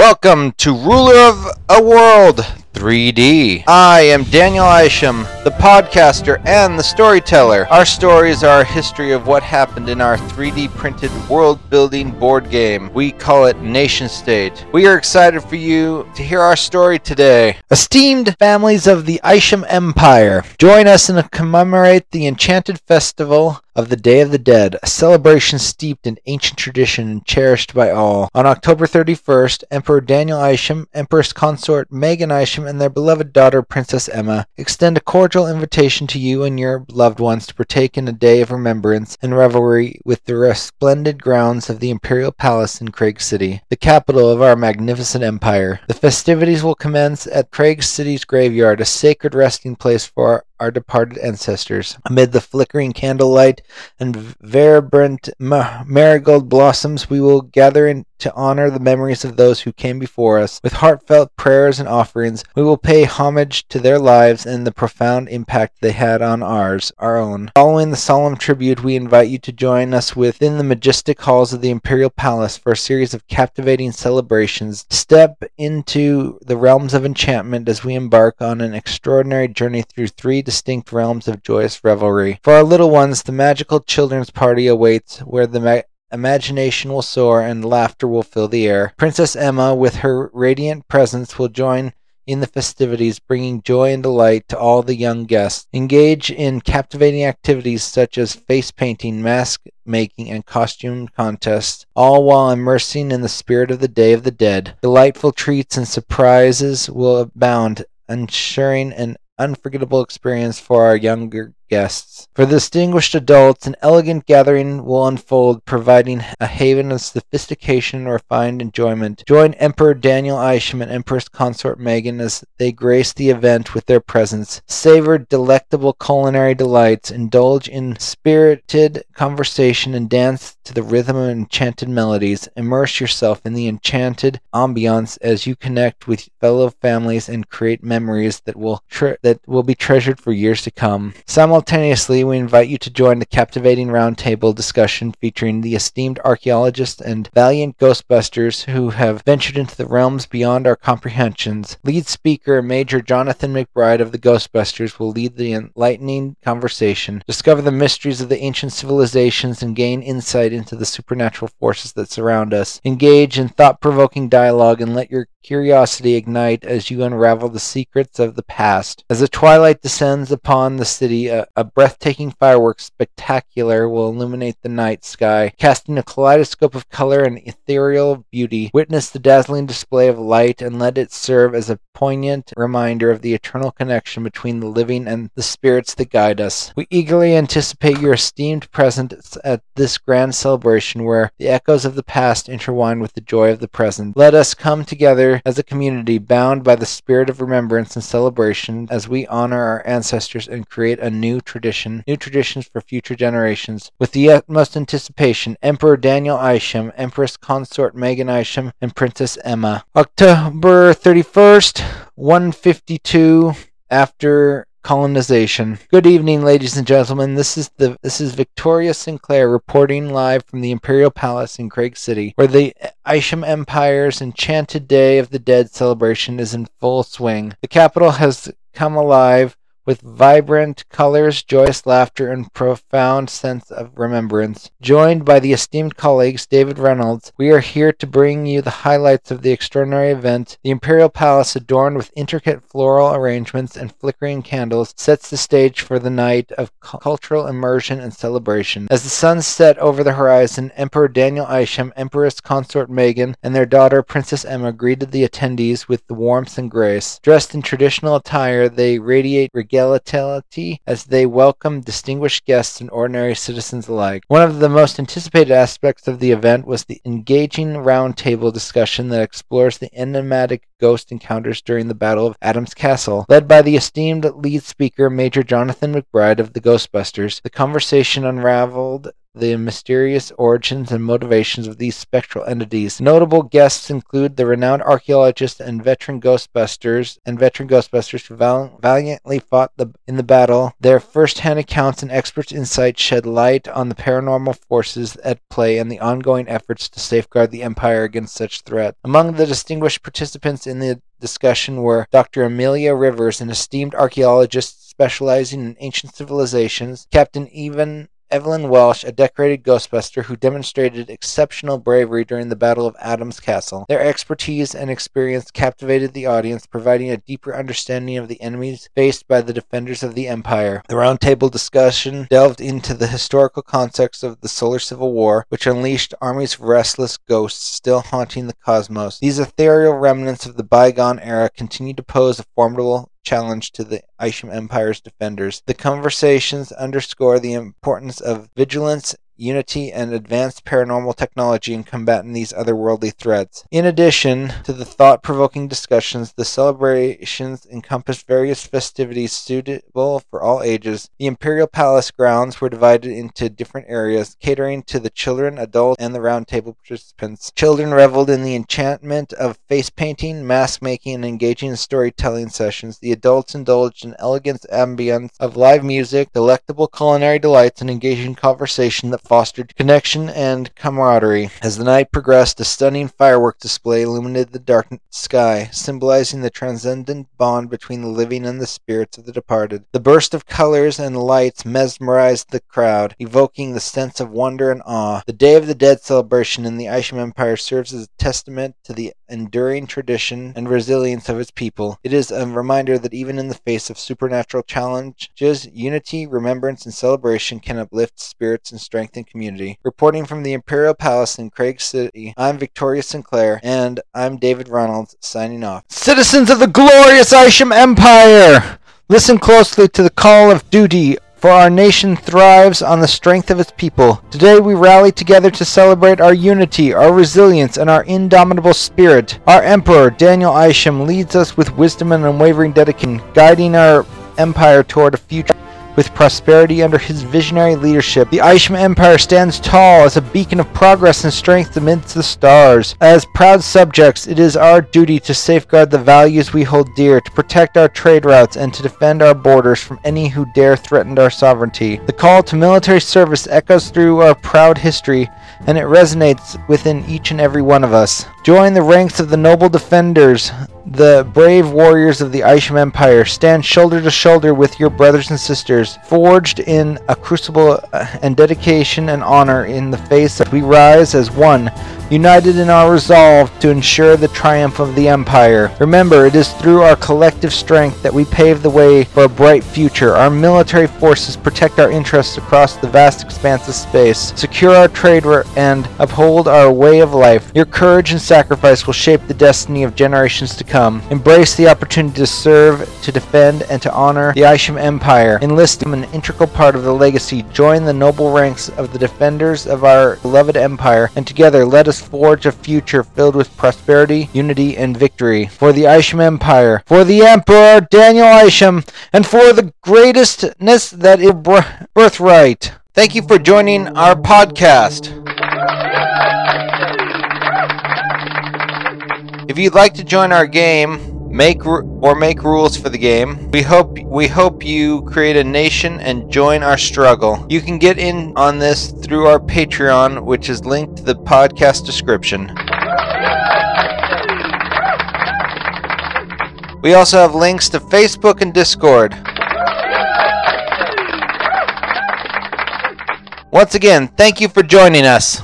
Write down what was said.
Welcome to Ruler of a World 3D. I am Daniel Isham, the podcaster and the storyteller. Our stories are a history of what happened in our 3D printed world building board game. We call it Nation State. We are excited for you to hear our story today. Esteemed families of the Isham Empire, join us and commemorate the Enchanted Festival of the Day of the Dead, a celebration steeped in ancient tradition and cherished by all. On October 31st, Emperor Daniel Isham, Empress Consort Megan Isham, and their beloved daughter Princess Emma extend a cordial invitation to you and your loved ones to partake in a day of remembrance and revelry with the resplendent grounds of the Imperial Palace in Craig City, the capital of our magnificent empire. The festivities will commence at Craig City's graveyard, a sacred resting place for our departed ancestors. Amid the flickering candlelight and vibrant marigold blossoms, we will gather in to honor the memories of those who came before us. With heartfelt prayers and offerings, we will pay homage to their lives and the profound impact they had on ours, our own. Following the solemn tribute, we invite you to join us within the majestic halls of the Imperial Palace for a series of captivating celebrations. Step into the realms of enchantment as we embark on an extraordinary journey through three distinct realms of joyous revelry. For our little ones, the magical children's party awaits, where the ma- imagination will soar and laughter will fill the air. Princess Emma, with her radiant presence, will join in the festivities, bringing joy and delight to all the young guests. Engage in captivating activities such as face painting, mask making, and costume contests, all while immersing in the spirit of the Day of the Dead. Delightful treats and surprises will abound, ensuring an unforgettable experience for our younger guests. For the distinguished adults, an elegant gathering will unfold, providing a haven of sophistication and refined enjoyment. Join Emperor Daniel Isham and Empress Consort Megan as they grace the event with their presence. Savor delectable culinary delights, indulge in spirited conversation, and dance to the rhythm of enchanted melodies. Immerse yourself in the enchanted ambiance as you connect with fellow families and create memories that will tre- that will be treasured for years to come. Simultaneously Simultaneously, we invite you to join the captivating roundtable discussion featuring the esteemed archaeologists and valiant Ghostbusters who have ventured into the realms beyond our comprehensions. Lead speaker Major Jonathan McBride of the Ghostbusters will lead the enlightening conversation, discover the mysteries of the ancient civilizations, and gain insight into the supernatural forces that surround us. Engage in thought provoking dialogue and let your curiosity ignite as you unravel the secrets of the past. As the twilight descends upon the city, a, a breathtaking fireworks spectacular will illuminate the night sky, casting a kaleidoscope of color and ethereal beauty. Witness the dazzling display of light and let it serve as a poignant reminder of the eternal connection between the living and the spirits that guide us. We eagerly anticipate your esteemed presence at this grand celebration where the echoes of the past intertwine with the joy of the present. Let us come together as a community bound by the spirit of remembrance and celebration as we honor our ancestors and create a new tradition, new traditions for future generations. With the utmost anticipation, Emperor Daniel Isham, Empress Consort Megan Isham, and Princess Emma. October 31st, 152 after colonization. Good evening, ladies and gentlemen. This is the this is Victoria Sinclair reporting live from the Imperial Palace in Craig City, where the Isham Empire's Enchanted Day of the Dead celebration is in full swing. The capital has come alive with vibrant colors, joyous laughter, and profound sense of remembrance. Joined by the esteemed colleagues David Reynolds, we are here to bring you the highlights of the extraordinary event. The Imperial Palace, adorned with intricate floral arrangements and flickering candles, sets the stage for the night of cultural immersion and celebration. As the sun set over the horizon, Emperor Daniel Isham, Empress Consort Megan, and their daughter Princess Emma greeted the attendees with the warmth and grace. Dressed in traditional attire, they radiate regalia as they welcomed distinguished guests and ordinary citizens alike. One of the most anticipated aspects of the event was the engaging roundtable discussion that explores the enigmatic ghost encounters during the Battle of Adam's Castle. Led by the esteemed lead speaker, Major Jonathan McBride of the Ghostbusters, the conversation unraveled the mysterious origins and motivations of these spectral entities. Notable guests include the renowned archaeologist and veteran Ghostbusters and veteran Ghostbusters who val- valiantly fought the, in the battle. Their first-hand accounts and expert insights shed light on the paranormal forces at play and the ongoing efforts to safeguard the Empire against such threat. Among the distinguished participants in the discussion were Dr. Amelia Rivers, an esteemed archaeologist specializing in ancient civilizations, Captain Evan Evelyn Welsh, a decorated Ghostbuster who demonstrated exceptional bravery during the Battle of Adams Castle. Their expertise and experience captivated the audience, providing a deeper understanding of the enemies faced by the defenders of the Empire. The roundtable discussion delved into the historical context of the Solar Civil War, which unleashed armies of restless ghosts still haunting the cosmos. These ethereal remnants of the bygone era continue to pose a formidable challenge to the Isham Empire's defenders. The conversations underscore the importance of vigilance unity, and advanced paranormal technology in combating these otherworldly threats. In addition to the thought provoking discussions, the celebrations encompassed various festivities suitable for all ages. The Imperial Palace grounds were divided into different areas, catering to the children, adults, and the roundtable participants. Children reveled in the enchantment of face painting, mask making, and engaging storytelling sessions. The adults indulged in elegant ambience of live music, delectable culinary delights, and engaging conversation that fostered connection and camaraderie. As the night progressed, a stunning firework display illuminated the dark sky, symbolizing the transcendent bond between the living and the spirits of the departed. The burst of colors and lights mesmerized the crowd, evoking the sense of wonder and awe. The Day of the Dead celebration in the Isham Empire serves as a testament to the enduring tradition and resilience of its people. It is a reminder that even in the face of supernatural challenges, unity, remembrance, and celebration can uplift spirits and strengthen community. Reporting from the Imperial Palace in Craig City, I'm Victoria Sinclair, and I'm David Reynolds, signing off. Citizens of the glorious Isham Empire! Listen closely to the call of duty for our nation thrives on the strength of its people. Today we rally together to celebrate our unity, our resilience, and our indomitable spirit. Our Emperor, Daniel Isham, leads us with wisdom and unwavering dedication, guiding our empire toward a future with prosperity under his visionary leadership, the Isham Empire stands tall as a beacon of progress and strength amidst the stars. As proud subjects, it is our duty to safeguard the values we hold dear, to protect our trade routes, and to defend our borders from any who dare threaten our sovereignty. The call to military service echoes through our proud history, and it resonates within each and every one of us. Join the ranks of the noble defenders, the brave warriors of the Isham Empire. Stand shoulder to shoulder with your brothers and sisters, forged in a crucible uh, and dedication and honor in the face of we rise as one united in our resolve to ensure the triumph of the Empire. Remember, it is through our collective strength that we pave the way for a bright future. Our military forces protect our interests across the vast expanse of space, secure our trade and uphold our way of life. Your courage and sacrifice will shape the destiny of generations to come. Embrace the opportunity to serve, to defend, and to honor the Isham Empire. Enlist in an integral part of the legacy. Join the noble ranks of the defenders of our beloved empire, and together let forge a future filled with prosperity, unity, and victory. For the Isham Empire, for the Emperor Daniel Isham, and for the greatestness that is birthright. Thank you for joining our podcast. If you'd like to join our game, make or make rules for the game. We hope we hope you create a nation and join our struggle. You can get in on this through our Patreon, which is linked to the podcast description. We also have links to Facebook and Discord. Once again, thank you for joining us.